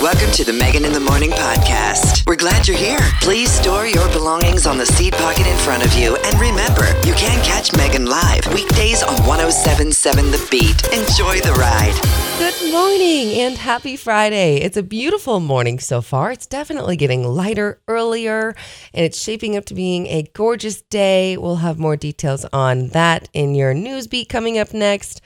Welcome to the Megan in the Morning podcast. We're glad you're here. Please store your belongings on the seat pocket in front of you. And remember, you can catch Megan live weekdays on 1077 The Beat. Enjoy the ride. Good morning and happy Friday. It's a beautiful morning so far. It's definitely getting lighter earlier and it's shaping up to being a gorgeous day. We'll have more details on that in your news beat coming up next.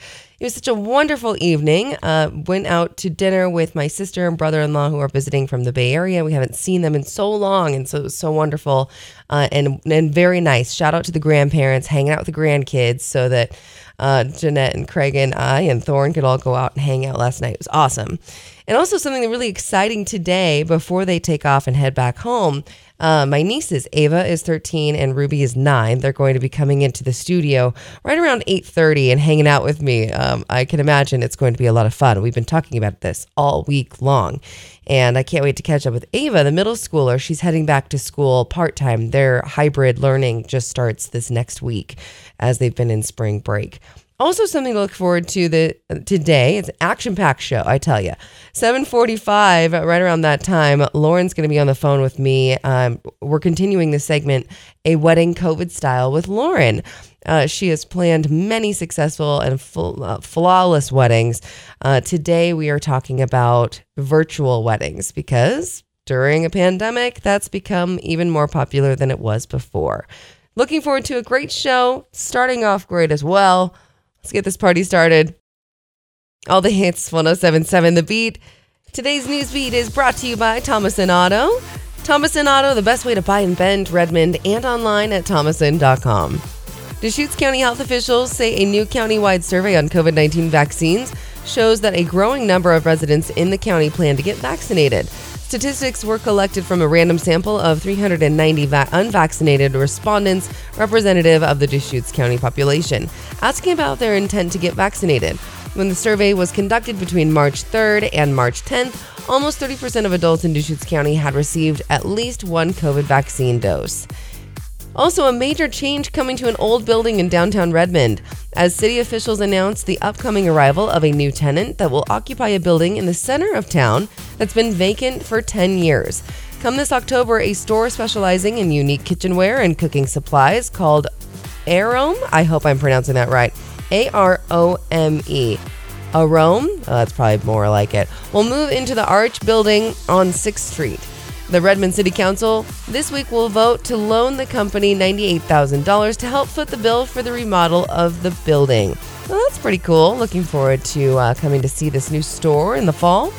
It was such a wonderful evening. Uh, went out to dinner with my sister and brother in law who are visiting from the Bay Area. We haven't seen them in so long, and so it was so wonderful uh, and and very nice. Shout out to the grandparents, hanging out with the grandkids, so that uh, Jeanette and Craig and I and Thorn could all go out and hang out last night. It was awesome. And also something really exciting today before they take off and head back home. Uh, my nieces, Ava is 13 and Ruby is nine. They're going to be coming into the studio right around 8:30 and hanging out with me. Um, I can imagine it's going to be a lot of fun. We've been talking about this all week long, and I can't wait to catch up with Ava, the middle schooler. She's heading back to school part time. Their hybrid learning just starts this next week, as they've been in spring break. Also, something to look forward to the today. It's an action-packed show, I tell you. 7:45, right around that time. Lauren's going to be on the phone with me. Um, we're continuing the segment, a wedding COVID style with Lauren. Uh, she has planned many successful and full, uh, flawless weddings. Uh, today, we are talking about virtual weddings because during a pandemic, that's become even more popular than it was before. Looking forward to a great show, starting off great as well. Let's get this party started. All the hits, 1077 The Beat. Today's news beat is brought to you by Thomason Auto. Thomason Auto, the best way to buy and Bend, Redmond, and online at thomason.com. Deschutes County health officials say a new county-wide survey on COVID-19 vaccines shows that a growing number of residents in the county plan to get vaccinated. Statistics were collected from a random sample of 390 va- unvaccinated respondents, representative of the Deschutes County population, asking about their intent to get vaccinated. When the survey was conducted between March 3rd and March 10th, almost 30% of adults in Deschutes County had received at least one COVID vaccine dose. Also, a major change coming to an old building in downtown Redmond as city officials announced the upcoming arrival of a new tenant that will occupy a building in the center of town that's been vacant for 10 years. Come this October, a store specializing in unique kitchenware and cooking supplies called Arome, I hope I'm pronouncing that right, A R O M E. Arome, oh, that's probably more like it, will move into the Arch building on 6th Street. The Redmond City Council this week will vote to loan the company $98,000 to help foot the bill for the remodel of the building. Well, that's pretty cool. Looking forward to uh, coming to see this new store in the fall.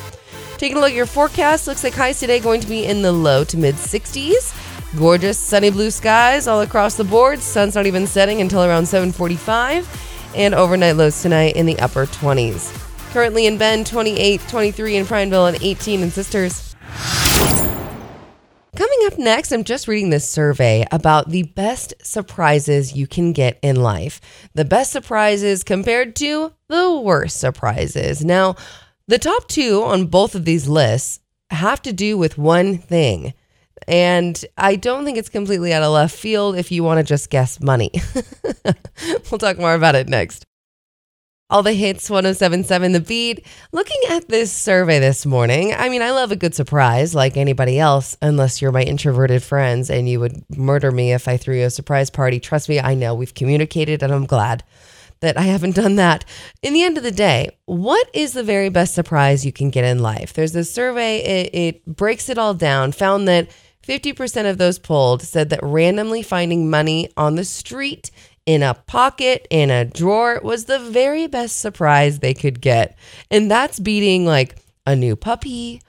Taking a look at your forecast, looks like highs today going to be in the low to mid 60s. Gorgeous sunny blue skies all across the board. Sun's not even setting until around 7:45, and overnight lows tonight in the upper 20s. Currently in Bend, 28, 23 in Prineville, and 18 in Sisters. Up next, I'm just reading this survey about the best surprises you can get in life. The best surprises compared to the worst surprises. Now, the top two on both of these lists have to do with one thing. And I don't think it's completely out of left field if you want to just guess money. we'll talk more about it next. All the hits 1077 The Beat. Looking at this survey this morning, I mean, I love a good surprise like anybody else, unless you're my introverted friends and you would murder me if I threw you a surprise party. Trust me, I know we've communicated and I'm glad that I haven't done that. In the end of the day, what is the very best surprise you can get in life? There's this survey, it, it breaks it all down, found that 50% of those polled said that randomly finding money on the street in a pocket, in a drawer, was the very best surprise they could get. And that's beating like a new puppy,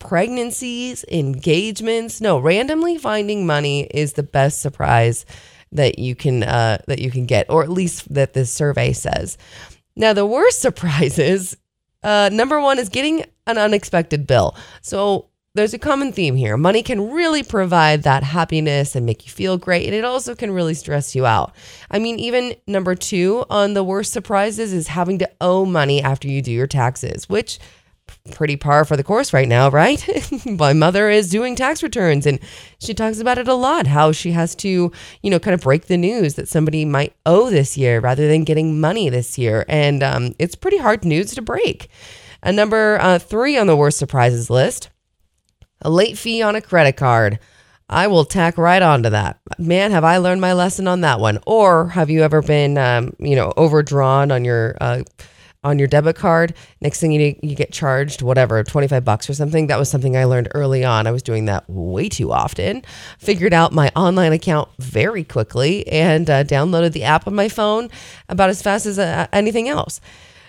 pregnancies, engagements. No, randomly finding money is the best surprise that you can uh, that you can get, or at least that this survey says. Now, the worst surprises. Uh, number one is getting an unexpected bill. So there's a common theme here. Money can really provide that happiness and make you feel great, and it also can really stress you out. I mean, even number two on the worst surprises is having to owe money after you do your taxes, which pretty par for the course right now, right? My mother is doing tax returns and she talks about it a lot how she has to, you know, kind of break the news that somebody might owe this year rather than getting money this year. And um, it's pretty hard news to break. And number uh, three on the worst surprises list a late fee on a credit card. I will tack right onto that. Man, have I learned my lesson on that one. Or have you ever been, um, you know, overdrawn on your uh, on your debit card? Next thing you you get charged whatever twenty five bucks or something. That was something I learned early on. I was doing that way too often. Figured out my online account very quickly and uh, downloaded the app on my phone about as fast as uh, anything else.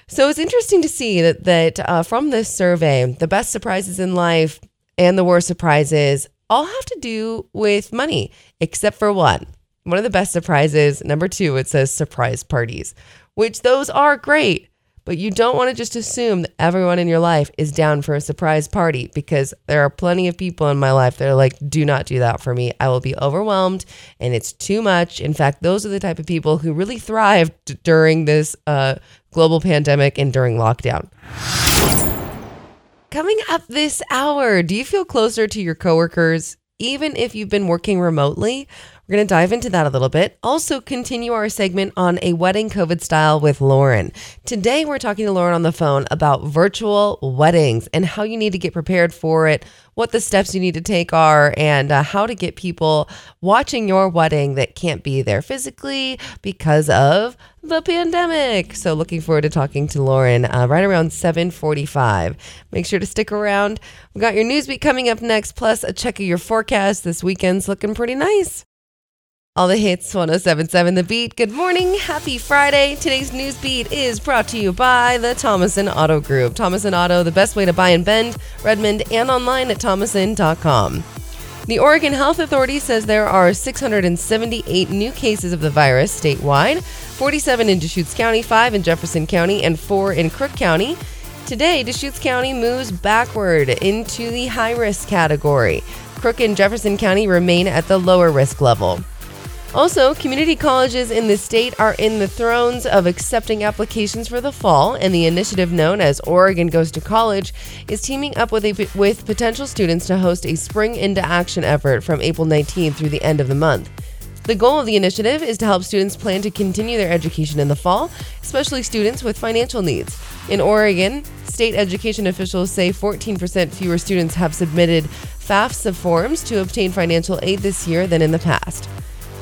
So it's interesting to see that that uh, from this survey, the best surprises in life and the worst surprises all have to do with money, except for one. One of the best surprises, number two, it says surprise parties, which those are great. But you don't want to just assume that everyone in your life is down for a surprise party because there are plenty of people in my life that are like, do not do that for me. I will be overwhelmed and it's too much. In fact, those are the type of people who really thrived during this uh, global pandemic and during lockdown. Coming up this hour, do you feel closer to your coworkers even if you've been working remotely? We're going to dive into that a little bit. Also, continue our segment on a wedding COVID style with Lauren. Today, we're talking to Lauren on the phone about virtual weddings and how you need to get prepared for it, what the steps you need to take are, and uh, how to get people watching your wedding that can't be there physically because of the pandemic. So, looking forward to talking to Lauren uh, right around 7:45. Make sure to stick around. We got your newsbeat coming up next, plus a check of your forecast. This weekend's looking pretty nice. All the hits 1077 The Beat. Good morning. Happy Friday. Today's news beat is brought to you by the Thomason Auto Group. Thomason Auto, the best way to buy and Bend, Redmond, and online at thomason.com. The Oregon Health Authority says there are 678 new cases of the virus statewide 47 in Deschutes County, 5 in Jefferson County, and 4 in Crook County. Today, Deschutes County moves backward into the high risk category. Crook and Jefferson County remain at the lower risk level. Also, community colleges in the state are in the throes of accepting applications for the fall, and the initiative known as Oregon Goes to College is teaming up with, a, with potential students to host a Spring into Action effort from April 19th through the end of the month. The goal of the initiative is to help students plan to continue their education in the fall, especially students with financial needs. In Oregon, state education officials say 14% fewer students have submitted FAFSA forms to obtain financial aid this year than in the past.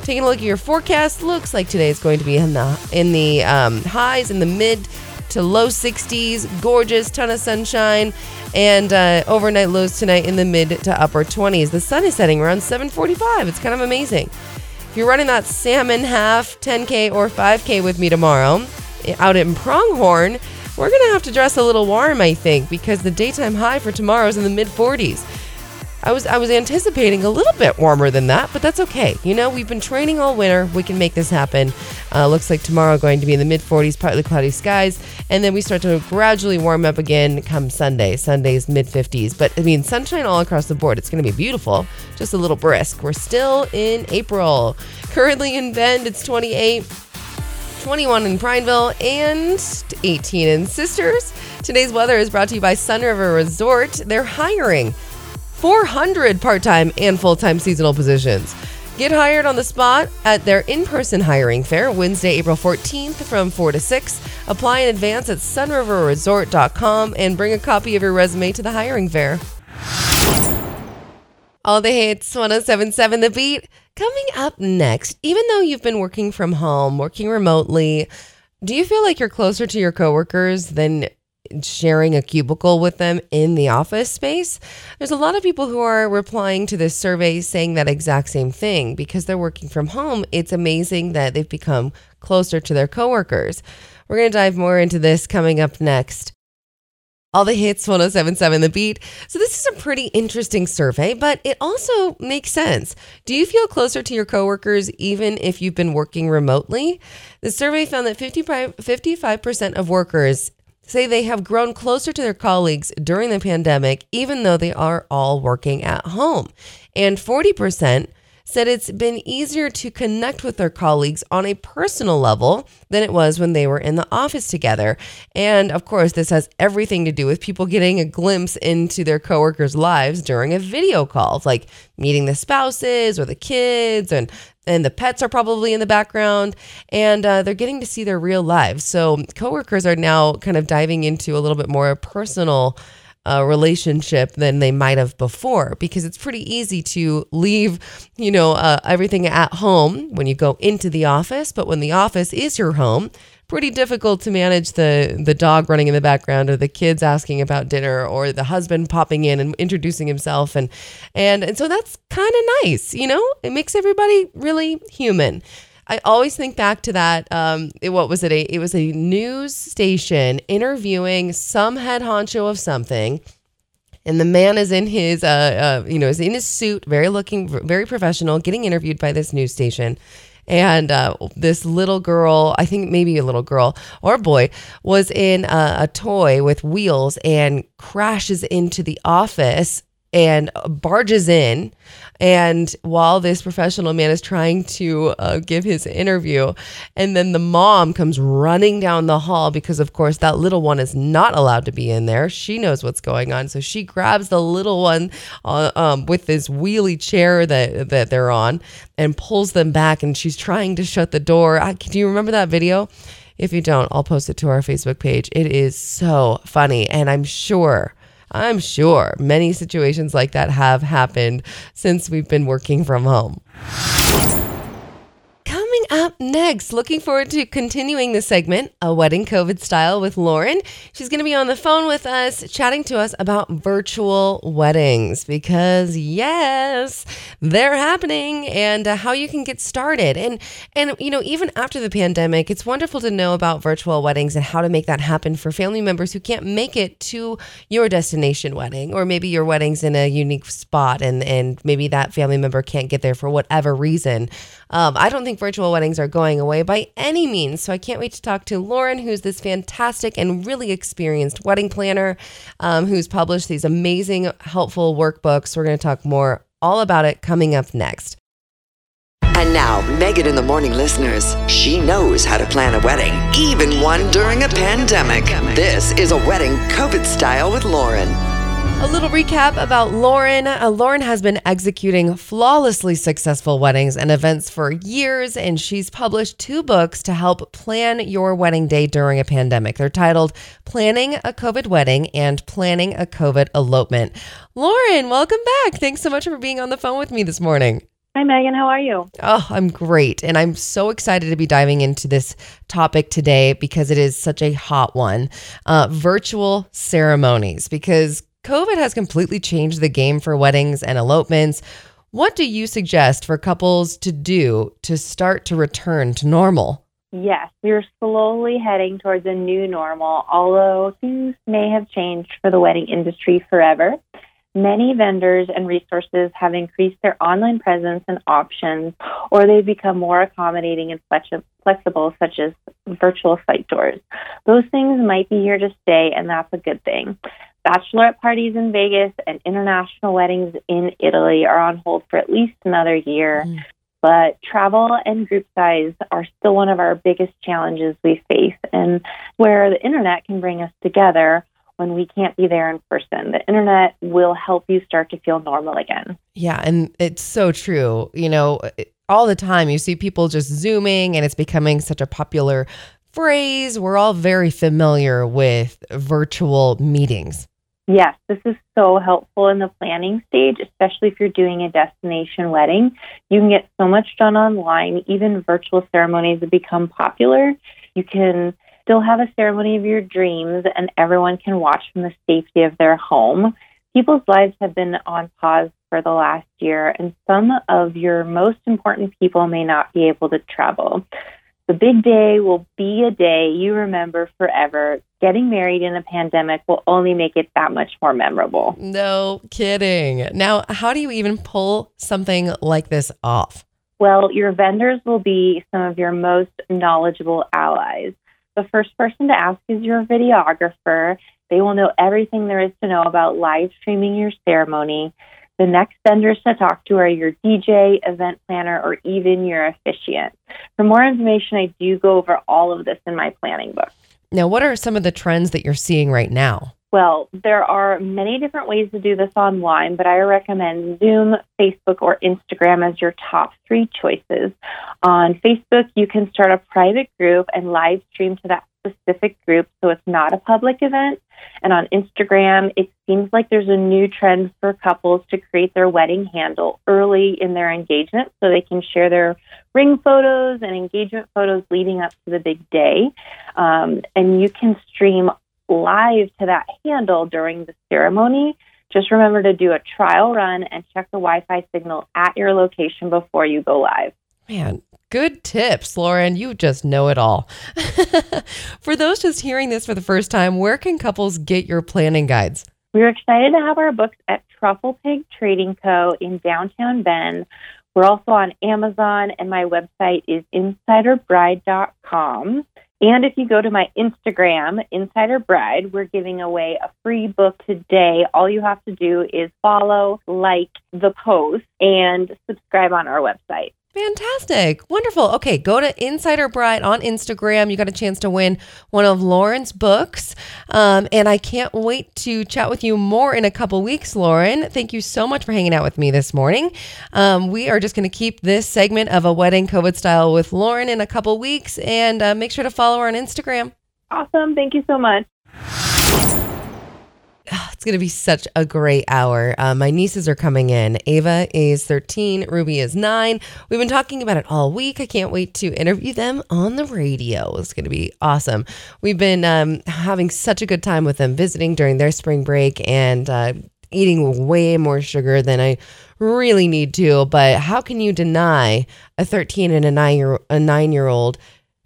Taking a look at your forecast, looks like today is going to be in the in the um, highs in the mid to low 60s. Gorgeous, ton of sunshine, and uh, overnight lows tonight in the mid to upper 20s. The sun is setting around 7:45. It's kind of amazing. If you're running that salmon half 10k or 5k with me tomorrow eh, out in Pronghorn, we're gonna have to dress a little warm, I think, because the daytime high for tomorrow is in the mid 40s. I was I was anticipating a little bit warmer than that, but that's okay. You know, we've been training all winter. We can make this happen. Uh, looks like tomorrow going to be in the mid 40s, partly cloudy skies, and then we start to gradually warm up again come Sunday. Sunday's mid 50s, but I mean sunshine all across the board. It's going to be beautiful, just a little brisk. We're still in April. Currently in Bend, it's 28. 21 in Prineville, and 18 in Sisters. Today's weather is brought to you by Sunriver Resort. They're hiring 400 part time and full time seasonal positions. Get hired on the spot at their in person hiring fair Wednesday, April 14th from 4 to 6. Apply in advance at sunriverresort.com and bring a copy of your resume to the hiring fair. All the hits 1077 The Beat. Coming up next, even though you've been working from home, working remotely, do you feel like you're closer to your coworkers than sharing a cubicle with them in the office space. There's a lot of people who are replying to this survey saying that exact same thing because they're working from home. It's amazing that they've become closer to their coworkers. We're going to dive more into this coming up next. All the hits 1077 The Beat. So, this is a pretty interesting survey, but it also makes sense. Do you feel closer to your coworkers even if you've been working remotely? The survey found that 55, 55% of workers say they have grown closer to their colleagues during the pandemic, even though they are all working at home. And 40% said it's been easier to connect with their colleagues on a personal level than it was when they were in the office together. And of course, this has everything to do with people getting a glimpse into their coworkers' lives during a video call, like meeting the spouses or the kids and and the pets are probably in the background and uh, they're getting to see their real lives so coworkers are now kind of diving into a little bit more personal uh, relationship than they might have before because it's pretty easy to leave you know uh, everything at home when you go into the office but when the office is your home pretty difficult to manage the the dog running in the background or the kids asking about dinner or the husband popping in and introducing himself. And and and so that's kind of nice you know? It makes everybody really human I always think back to that. Um, it, what was it? A, it was a news station interviewing some head honcho of something, and the man is in his, uh, uh, you know, is in his suit, very looking, very professional, getting interviewed by this news station. And uh, this little girl, I think maybe a little girl or boy, was in a, a toy with wheels and crashes into the office and barges in. And while this professional man is trying to uh, give his interview, and then the mom comes running down the hall because, of course, that little one is not allowed to be in there. She knows what's going on. So she grabs the little one uh, um, with this wheelie chair that, that they're on and pulls them back. And she's trying to shut the door. I, do you remember that video? If you don't, I'll post it to our Facebook page. It is so funny. And I'm sure I'm sure many situations like that have happened since we've been working from home up next, looking forward to continuing the segment, A Wedding COVID Style with Lauren. She's going to be on the phone with us, chatting to us about virtual weddings because, yes, they're happening and uh, how you can get started. And, and, you know, even after the pandemic, it's wonderful to know about virtual weddings and how to make that happen for family members who can't make it to your destination wedding, or maybe your wedding's in a unique spot and, and maybe that family member can't get there for whatever reason. Um, I don't think virtual weddings are going away by any means. So I can't wait to talk to Lauren, who's this fantastic and really experienced wedding planner um, who's published these amazing, helpful workbooks. We're going to talk more all about it coming up next. And now, Megan in the Morning listeners, she knows how to plan a wedding, even one during a pandemic. This is a wedding COVID style with Lauren. A little recap about Lauren. Uh, Lauren has been executing flawlessly successful weddings and events for years, and she's published two books to help plan your wedding day during a pandemic. They're titled Planning a COVID Wedding and Planning a COVID Elopement. Lauren, welcome back. Thanks so much for being on the phone with me this morning. Hi, Megan. How are you? Oh, I'm great. And I'm so excited to be diving into this topic today because it is such a hot one uh, virtual ceremonies. Because COVID has completely changed the game for weddings and elopements. What do you suggest for couples to do to start to return to normal? Yes, we're slowly heading towards a new normal, although things may have changed for the wedding industry forever. Many vendors and resources have increased their online presence and options, or they've become more accommodating and flexible, such as virtual site tours. Those things might be here to stay, and that's a good thing. Bachelorette parties in Vegas and international weddings in Italy are on hold for at least another year. Mm. But travel and group size are still one of our biggest challenges we face, and where the internet can bring us together when we can't be there in person. The internet will help you start to feel normal again. Yeah, and it's so true. You know, all the time you see people just zooming, and it's becoming such a popular phrase. We're all very familiar with virtual meetings. Yes, this is so helpful in the planning stage, especially if you're doing a destination wedding. You can get so much done online. Even virtual ceremonies have become popular. You can still have a ceremony of your dreams, and everyone can watch from the safety of their home. People's lives have been on pause for the last year, and some of your most important people may not be able to travel. The big day will be a day you remember forever. Getting married in a pandemic will only make it that much more memorable. No kidding. Now, how do you even pull something like this off? Well, your vendors will be some of your most knowledgeable allies. The first person to ask is your videographer. They will know everything there is to know about live streaming your ceremony. The next vendors to talk to are your DJ, event planner, or even your officiant. For more information, I do go over all of this in my planning book. Now, what are some of the trends that you're seeing right now? Well, there are many different ways to do this online, but I recommend Zoom, Facebook, or Instagram as your top three choices. On Facebook, you can start a private group and live stream to that specific group, so it's not a public event. And on Instagram, it seems like there's a new trend for couples to create their wedding handle early in their engagement so they can share their ring photos and engagement photos leading up to the big day. Um, and you can stream live to that handle during the ceremony. Just remember to do a trial run and check the Wi Fi signal at your location before you go live. Man, good tips, Lauren. You just know it all. for those just hearing this for the first time, where can couples get your planning guides? We're excited to have our books at Truffle Pig Trading Co. in downtown Bend. We're also on Amazon, and my website is insiderbride.com. And if you go to my Instagram, Insider Bride, we're giving away a free book today. All you have to do is follow, like the post, and subscribe on our website. Fantastic. Wonderful. Okay, go to Insider Bride on Instagram. You got a chance to win one of Lauren's books. Um, and I can't wait to chat with you more in a couple weeks, Lauren. Thank you so much for hanging out with me this morning. Um, we are just going to keep this segment of a wedding COVID style with Lauren in a couple weeks. And uh, make sure to follow her on Instagram. Awesome. Thank you so much. It's going to be such a great hour. Uh, my nieces are coming in. Ava is 13, Ruby is 9. We've been talking about it all week. I can't wait to interview them on the radio. It's going to be awesome. We've been um, having such a good time with them, visiting during their spring break and uh, eating way more sugar than I really need to. But how can you deny a 13 and a 9 year a 9 year old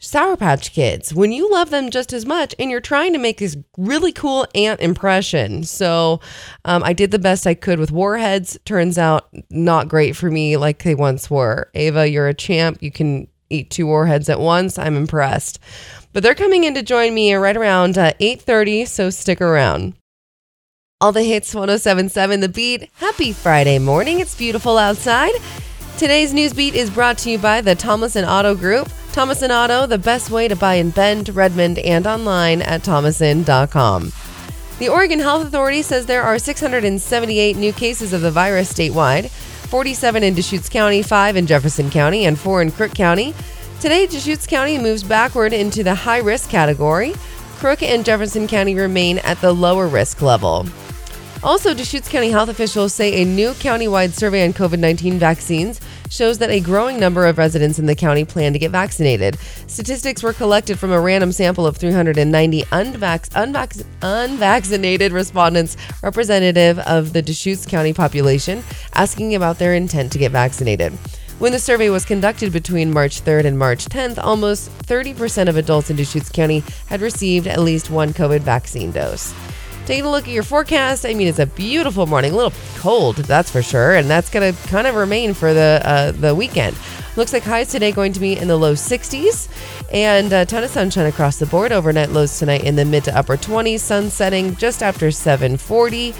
Sour Patch Kids when you love them just as much and you're trying to make this really cool ant impression. So um, I did the best I could with Warheads. Turns out not great for me like they once were. Ava, you're a champ. You can eat two Warheads at once. I'm impressed. But they're coming in to join me right around uh, 8.30, so stick around. All the hits 1077 The Beat. Happy Friday morning. It's beautiful outside. Today's news beat is brought to you by the Thomason Auto Group. Thomason Auto, the best way to buy in Bend, Redmond, and online at thomason.com. The Oregon Health Authority says there are 678 new cases of the virus statewide 47 in Deschutes County, 5 in Jefferson County, and 4 in Crook County. Today, Deschutes County moves backward into the high risk category. Crook and Jefferson County remain at the lower risk level. Also, Deschutes County health officials say a new countywide survey on COVID 19 vaccines shows that a growing number of residents in the county plan to get vaccinated. Statistics were collected from a random sample of 390 unvac- unvac- unvaccinated respondents, representative of the Deschutes County population, asking about their intent to get vaccinated. When the survey was conducted between March 3rd and March 10th, almost 30% of adults in Deschutes County had received at least one COVID vaccine dose. Taking a look at your forecast, I mean, it's a beautiful morning, a little cold, that's for sure, and that's going to kind of remain for the uh, the weekend. Looks like highs today going to be in the low 60s and a ton of sunshine across the board. Overnight lows tonight in the mid to upper 20s, sun setting just after 740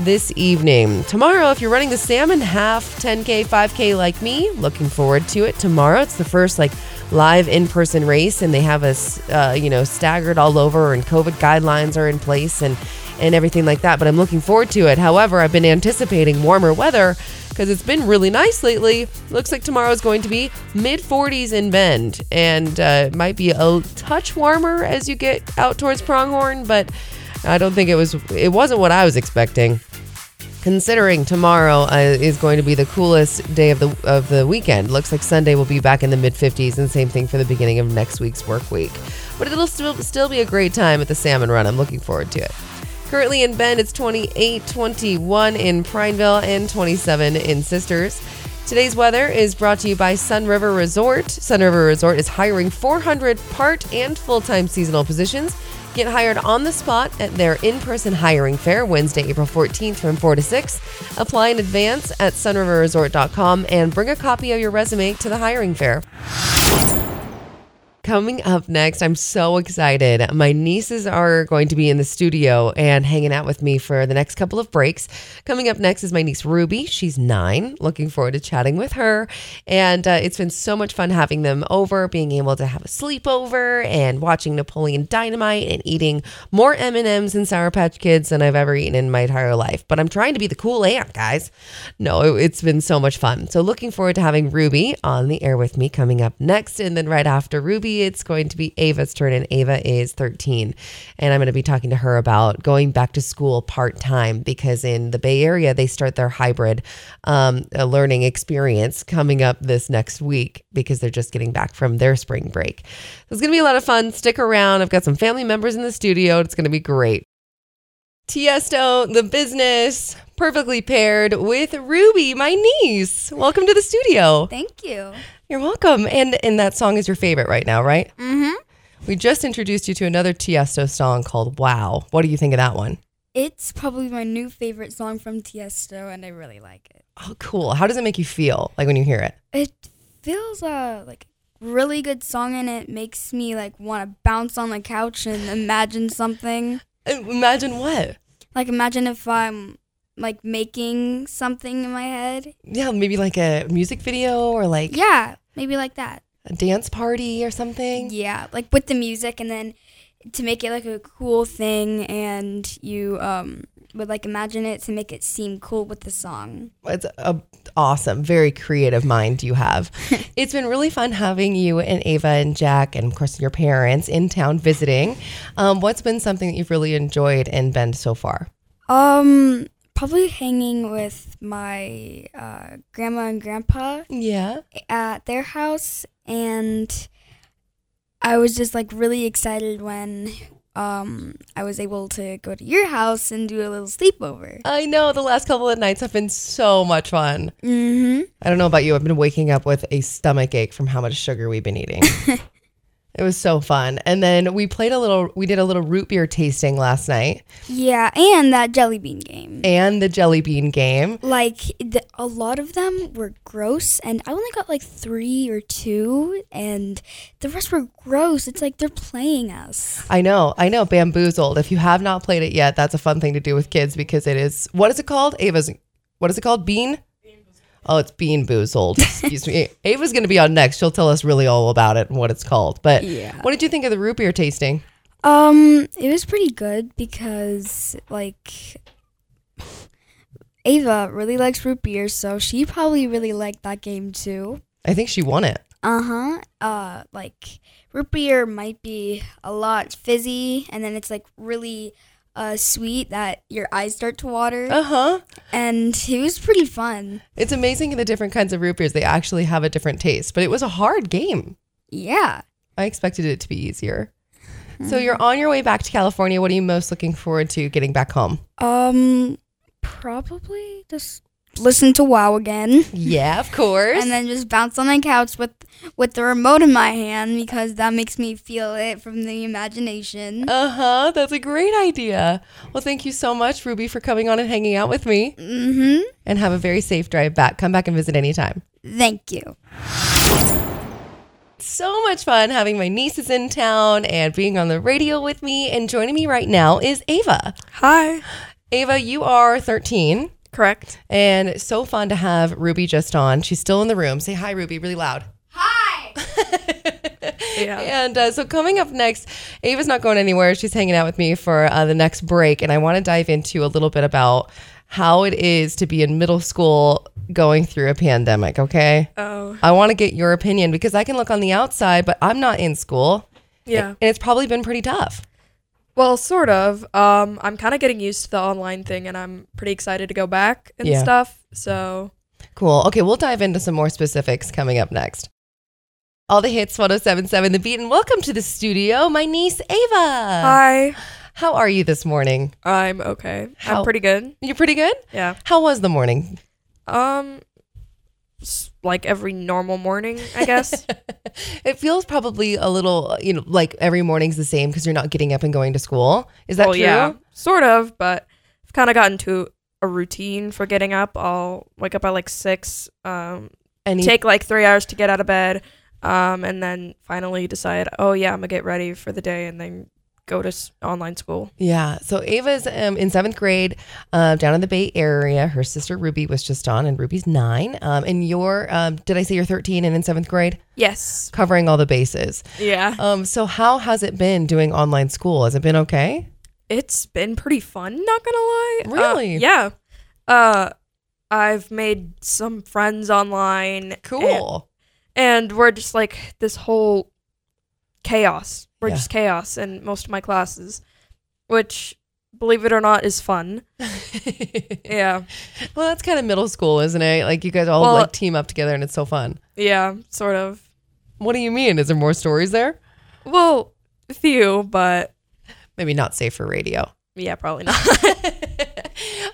this evening. Tomorrow, if you're running the salmon half 10K, 5K like me, looking forward to it. Tomorrow, it's the first like live in-person race and they have us uh, you know staggered all over and covid guidelines are in place and and everything like that. But I'm looking forward to it. However, I've been anticipating warmer weather because it's been really nice lately. Looks like tomorrow is going to be mid 40s in Bend and uh, might be a touch warmer as you get out towards Pronghorn, but I don't think it was. It wasn't what I was expecting. Considering tomorrow uh, is going to be the coolest day of the of the weekend, looks like Sunday will be back in the mid 50s, and same thing for the beginning of next week's work week. But it'll still still be a great time at the Salmon Run. I'm looking forward to it. Currently in Bend, it's 28, 21 in Prineville, and 27 in Sisters. Today's weather is brought to you by Sunriver Resort. Sunriver Resort is hiring 400 part and full time seasonal positions. Get hired on the spot at their in person hiring fair Wednesday, April 14th from 4 to 6. Apply in advance at sunriverresort.com and bring a copy of your resume to the hiring fair. Coming up next, I'm so excited. My nieces are going to be in the studio and hanging out with me for the next couple of breaks. Coming up next is my niece Ruby. She's nine. Looking forward to chatting with her. And uh, it's been so much fun having them over, being able to have a sleepover and watching Napoleon Dynamite and eating more M&Ms and Sour Patch Kids than I've ever eaten in my entire life. But I'm trying to be the cool aunt, guys. No, it, it's been so much fun. So looking forward to having Ruby on the air with me coming up next. And then right after Ruby, it's going to be Ava's turn, and Ava is 13. And I'm going to be talking to her about going back to school part time because in the Bay Area, they start their hybrid um, learning experience coming up this next week because they're just getting back from their spring break. So it's going to be a lot of fun. Stick around. I've got some family members in the studio. It's going to be great. Tiesto, the business, perfectly paired with Ruby, my niece. Welcome to the studio. Thank you. You're welcome. And and that song is your favorite right now, right? Mm-hmm. We just introduced you to another Tiesto song called Wow. What do you think of that one? It's probably my new favorite song from Tiesto, and I really like it. Oh, cool. How does it make you feel like when you hear it? It feels uh like really good song, and it makes me like want to bounce on the couch and imagine something. Uh, Imagine what? Like imagine if I'm like making something in my head. Yeah, maybe like a music video or like Yeah, maybe like that. a dance party or something. Yeah, like with the music, and then to make it like a cool thing, and you um would like imagine it to make it seem cool with the song. It's a awesome, very creative mind you have. it's been really fun having you and Ava and Jack and of course your parents in town visiting. Um, what's been something that you've really enjoyed in Bend so far? Um, probably hanging with my uh, grandma and grandpa Yeah. at their house, and I was just like really excited when um I was able to go to your house and do a little sleepover. I know the last couple of nights have been so much fun. Mm-hmm. I don't know about you. I've been waking up with a stomach ache from how much sugar we've been eating. it was so fun. And then we played a little, we did a little root beer tasting last night Yeah, and that jelly bean game. and the jelly bean game. Like the, a lot of them were gross, and I only got like three or two, and the rest were gross. It's like they're playing us. I know, I know, bamboozled. If you have not played it yet, that's a fun thing to do with kids because it is, what is it called? Ava's, what is it called? Bean? Oh, it's Bean Boozled. Excuse me. Ava's going to be on next. She'll tell us really all about it and what it's called. But Yeah. what did you think of the root beer tasting? Um, it was pretty good because like Ava really likes root beer, so she probably really liked that game too. I think she won it. Uh-huh. Uh like root beer might be a lot fizzy and then it's like really uh sweet that your eyes start to water Uh huh. and it was pretty fun. It's amazing the different kinds of root beers. They actually have a different taste, but it was a hard game. Yeah. I expected it to be easier. So you're on your way back to California. What are you most looking forward to getting back home? Um probably just listen to WoW again. Yeah, of course. and then just bounce on the couch with with the remote in my hand because that makes me feel it from the imagination. uh huh. That's a great idea. Well, thank you so much, Ruby, for coming on and hanging out with me. mhm. And have a very safe drive back. Come back and visit anytime. Thank you. So much fun having my nieces in town and being on the radio with me. And joining me right now is Ava. Hi. Ava, you are 13. Correct. And it's so fun to have Ruby just on. She's still in the room. Say hi, Ruby, really loud. Hi. Yeah. And uh, so, coming up next, Ava's not going anywhere. She's hanging out with me for uh, the next break. And I want to dive into a little bit about how it is to be in middle school going through a pandemic, okay? Oh, I want to get your opinion because I can look on the outside, but I'm not in school. yeah. And it's probably been pretty tough. Well, sort of. Um, I'm kind of getting used to the online thing, and I'm pretty excited to go back and Yeah. stuff. So, Cool. Okay, we'll dive into some more specifics coming up next. All the hits 1077 The Beat, and welcome to the studio, my niece Ava. hi. How are you this morning? I'm okay. How- I'm pretty good. You're pretty good? Yeah. How was the morning? Um, like every normal morning, I guess. it feels probably a little, you know, like every morning's the same because you're not getting up and going to school. Is that well, true? yeah, sort of. But I've kind of gotten to a routine for getting up. I'll wake up at like six. Um, And take like three hours to get out of bed. um, and then finally decide, oh yeah, I'm gonna get ready for the day, and then go to online school. Yeah. So Ava's um, in seventh grade uh, down in the Bay Area. Her sister Ruby was just on, and Ruby's nine. Um, and you're, um, did I say you're 13 and in seventh grade? Yes. Covering all the bases. Yeah. Um, so how has it been doing online school? Has it been okay? It's been pretty fun. Not gonna lie. Uh, Really? yeah. Uh, I've made some friends online. and- Cool. and we're just like this whole chaos. We're Yeah. just chaos in most of my classes, which, believe it or not, is fun. Yeah, well, that's kind of middle school, isn't it? Like you guys all Well- like team up together, and it's so fun. yeah, sort of. What do you mean? Is there more stories there? Well, a few, but Maybe not safe for radio. yeah, probably not.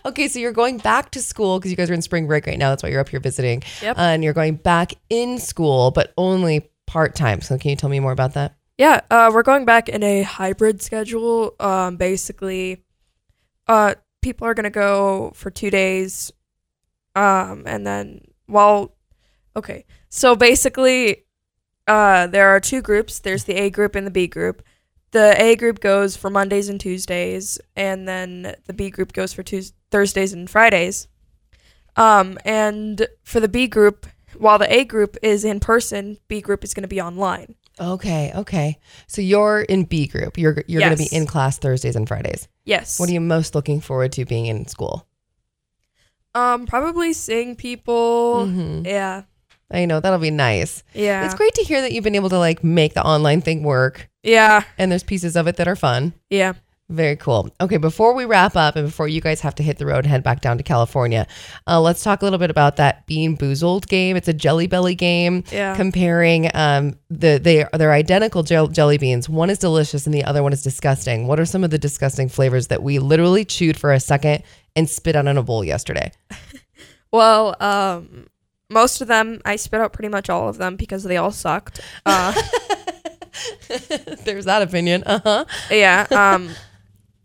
okay, so you're going back to school because you guys are in spring break right now. That's why you're up here visiting. Yep. Uh, and you're going back in school, but only part time. So can you tell me more about that? Yeah, uh, we're going back in a hybrid schedule. Um, basically, uh, people are gonna go for two days, um, and then while, okay, so basically, uh, there are two groups. There's the A group and the B group. The A group goes for Mondays and Tuesdays, and then the B group goes for Tues Thursdays and Fridays. Um, and for the B group, while the A group is in person, B group is going to be online. Okay, okay. So you're in B group. You're you're going to be in class Thursdays and Fridays. Yes. What are you most looking forward to being in school? Um, probably seeing people. Mhm. Yeah. I know that'll be nice. Yeah. It's great to hear that you've been able to like make the online thing work, Yeah. and there's pieces of it that are fun. Yeah. Very cool. Okay, before we wrap up and before you guys have to hit the road and head back down to California, uh, let's talk a little bit about that Bean Boozled game. It's a Jelly Belly game Yeah. comparing um, the they they're identical gel- jelly beans. One is delicious and the other one is disgusting. What are some of the disgusting flavors that we literally chewed for a second and spit out in a bowl yesterday? Well, um, most of them I spit out pretty much all of them because they all sucked. Uh, There's that opinion. Uh huh. yeah. Um,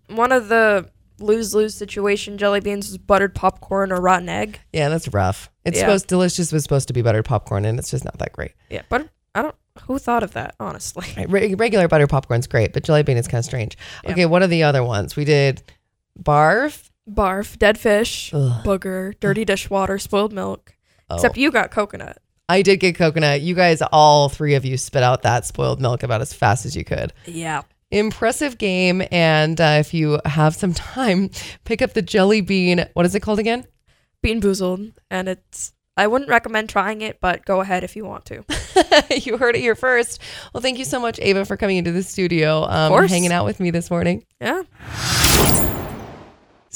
one of the lose lose situation jelly beans was buttered popcorn or rotten egg. Yeah, that's rough. It's Yeah. supposed delicious was supposed to be buttered popcorn, and it's just not that great. Yeah, but I don't. Who thought of that? Honestly. Right, re- regular butter popcorn's great, but jelly bean is kind of strange. Yeah. Okay, what are the other ones? We did barf. Barf, dead fish, Ugh. booger, dirty dishwater, spoiled milk. Oh, Except you got coconut. I did get coconut. You guys, all three of you, spit out that spoiled milk about as fast as you could. Yeah. Impressive game, and uh, if you have some time, pick up the jelly bean. What is it called again? Bean boozled, and it's. I wouldn't recommend trying it, but go ahead if you want to. you heard it here first. Well, thank you so much, Ava, for coming into the studio, um, hanging out with me this morning. Yeah.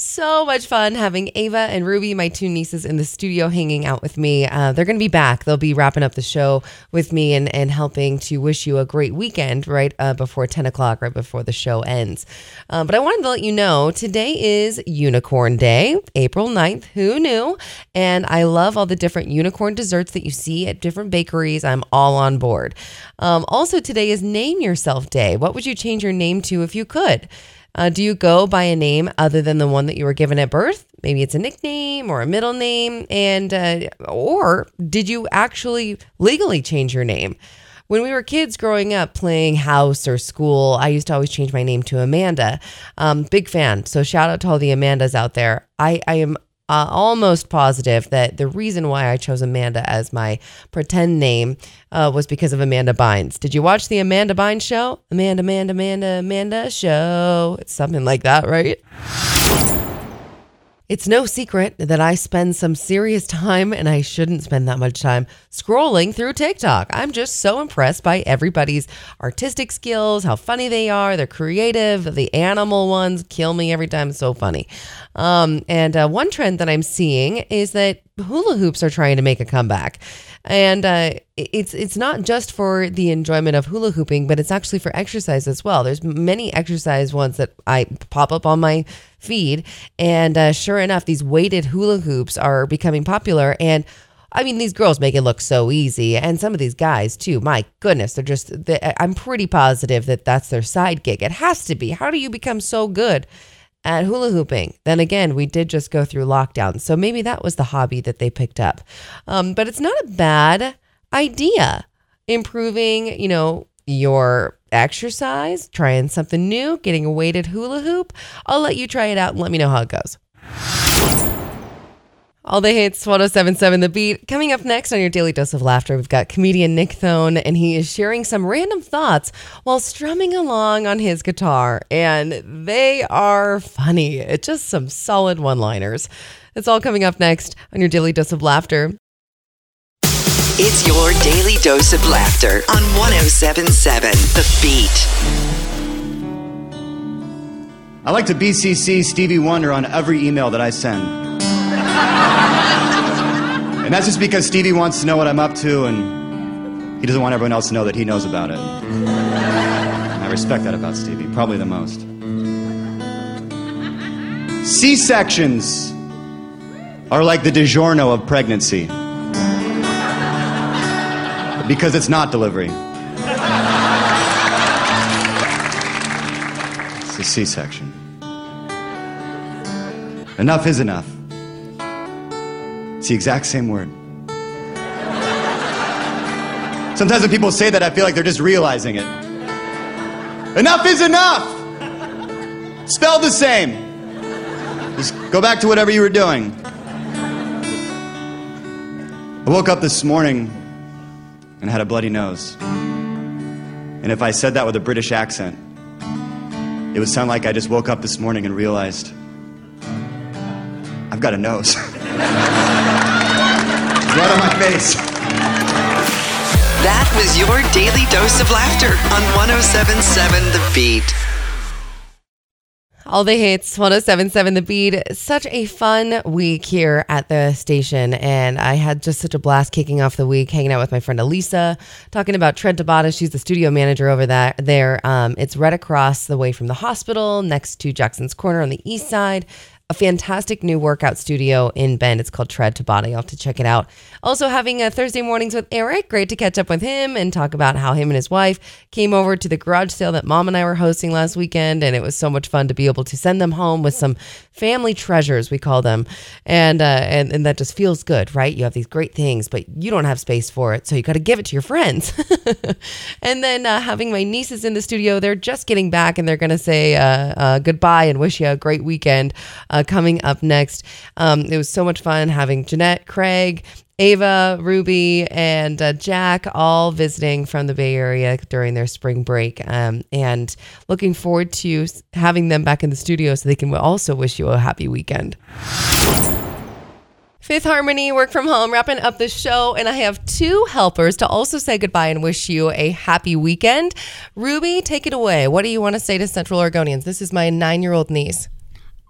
So much fun having Ava and Ruby, my two nieces, in the studio hanging out with me. Uh, they're going to be back. They'll be wrapping up the show with me and, and helping to wish you a great weekend right uh, before 10 o'clock, right before the show ends. Um, but I wanted to let you know today is Unicorn Day, April 9th. Who knew? And I love all the different unicorn desserts that you see at different bakeries. I'm all on board. Um, also, today is Name Yourself Day. What would you change your name to if you could? Uh, do you go by a name other than the one that you were given at birth? Maybe it's a nickname or a middle name, and uh, or did you actually legally change your name? When we were kids growing up playing house or school, I used to always change my name to Amanda. Um, big fan. So shout out to all the Amandas out there. I, I am uh, almost positive that the reason why I chose Amanda as my pretend name uh, was because of Amanda Bynes. Did you watch the Amanda Bynes show? Amanda, Amanda, Amanda, Amanda show. It's something like that, right? It's no secret that I spend some serious time, and I shouldn't spend that much time, scrolling through TikTok. I'm just so impressed by everybody's artistic skills, how funny they are. They're creative. The animal ones kill me every time. So funny. Um, and uh, one trend that I'm seeing is that hula hoops are trying to make a comeback. And uh, it's it's not just for the enjoyment of hula hooping, but it's actually for exercise as well. There's many exercise ones that I pop up on my feed, and uh, sure enough, these weighted hula hoops are becoming popular. And I mean, these girls make it look so easy, and some of these guys too. My goodness, they're just. They, I'm pretty positive that that's their side gig. It has to be. How do you become so good? At hula hooping. Then again, we did just go through lockdown. So maybe that was the hobby that they picked up. Um, but it's not a bad idea. improving, you know, your exercise, trying something new, getting a weighted hula hoop, I'll let you try it out and let me know how it goes. All the hits, 1077 The Beat. Coming up next on your daily dose of laughter, we've got comedian Nick Thune, and he is sharing some random thoughts while strumming along on his guitar. And they are funny. It's just some solid one liners. It's all coming up next on your daily dose of laughter. It's your daily dose of laughter on 1077 The Beat. I like to BCC Stevie Wonder on every email that I send. And that's just because Stevie wants to know what I'm up to and he doesn't want everyone else to know that he knows about it. I respect that about Stevie, probably the most. C sections are like the DiGiorno of pregnancy because it's not delivery. It's a C section. Enough is enough. It's the exact same word. Sometimes when people say that, I feel like they're just realizing it. Enough is enough! Spelled the same. Just go back to whatever you were doing. I woke up this morning and had a bloody nose. And if I said that with a British accent, it would sound like I just woke up this morning and realized I've got a nose. right on my face. That was your daily dose of laughter on 1077 The Beat. All the hits, 1077 The Beat. Such a fun week here at the station. And I had just such a blast kicking off the week, hanging out with my friend Elisa, talking about Trent Tabata. She's the studio manager over that, there. Um, it's right across the way from the hospital, next to Jackson's Corner on the east side. A fantastic new workout studio in Bend. It's called Tread to Body. You'll have to check it out. Also, having a Thursday mornings with Eric. Great to catch up with him and talk about how him and his wife came over to the garage sale that mom and I were hosting last weekend. And it was so much fun to be able to send them home with some family treasures, we call them. And, uh, and, and that just feels good, right? You have these great things, but you don't have space for it. So you got to give it to your friends. and then uh, having my nieces in the studio, they're just getting back and they're going to say uh, uh, goodbye and wish you a great weekend uh, coming up next. Um, it was so much fun having Jeanette, Craig, Ava, Ruby, and uh, Jack all visiting from the Bay Area during their spring break. Um, and looking forward to having them back in the studio so they can also wish you a happy weekend. Fifth Harmony, work from home, wrapping up the show. And I have two helpers to also say goodbye and wish you a happy weekend. Ruby, take it away. What do you want to say to Central Oregonians? This is my nine year old niece.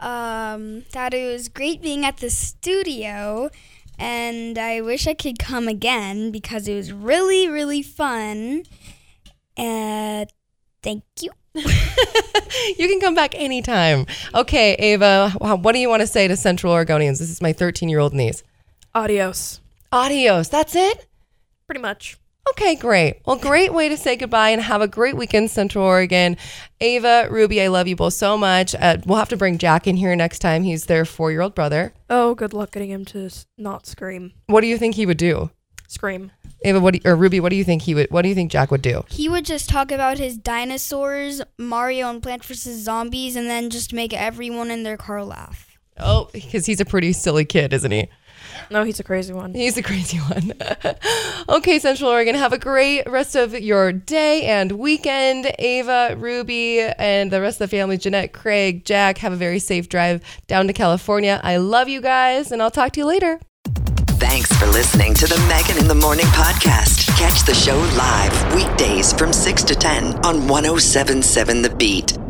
Um, that it was great being at the studio, and I wish I could come again because it was really, really fun. And thank you. you can come back anytime. Okay, Ava, what do you want to say to Central Oregonians? This is my 13 year old niece. Adios. Adios. That's it? Pretty much. Okay, great. Well, great way to say goodbye and have a great weekend, Central Oregon. Ava, Ruby, I love you both so much. Uh, we'll have to bring Jack in here next time. He's their four year old brother. Oh, good luck getting him to s- not scream. What do you think he would do? Scream. Ava, what do you, or Ruby, what do you think he would? What do you think Jack would do? He would just talk about his dinosaurs, Mario, and Plant vs. Zombies, and then just make everyone in their car laugh. Oh, because he's a pretty silly kid, isn't he? No, he's a crazy one. He's a crazy one. okay, Central Oregon, have a great rest of your day and weekend. Ava, Ruby, and the rest of the family, Jeanette, Craig, Jack, have a very safe drive down to California. I love you guys, and I'll talk to you later. Thanks for listening to the Megan in the Morning podcast. Catch the show live weekdays from 6 to 10 on 1077 The Beat.